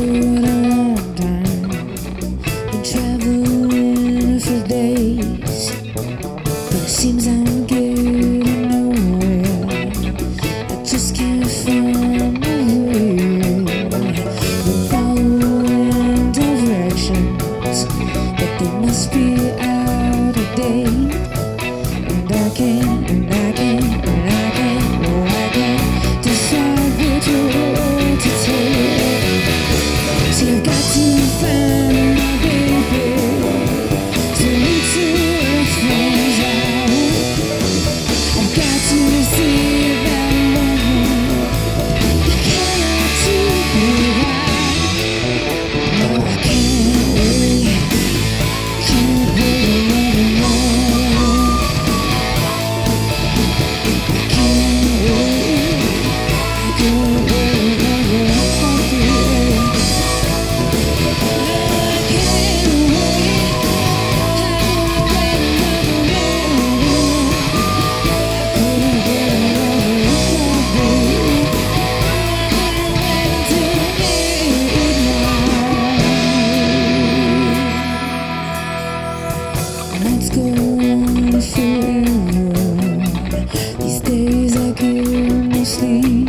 you. These days I get no sleep.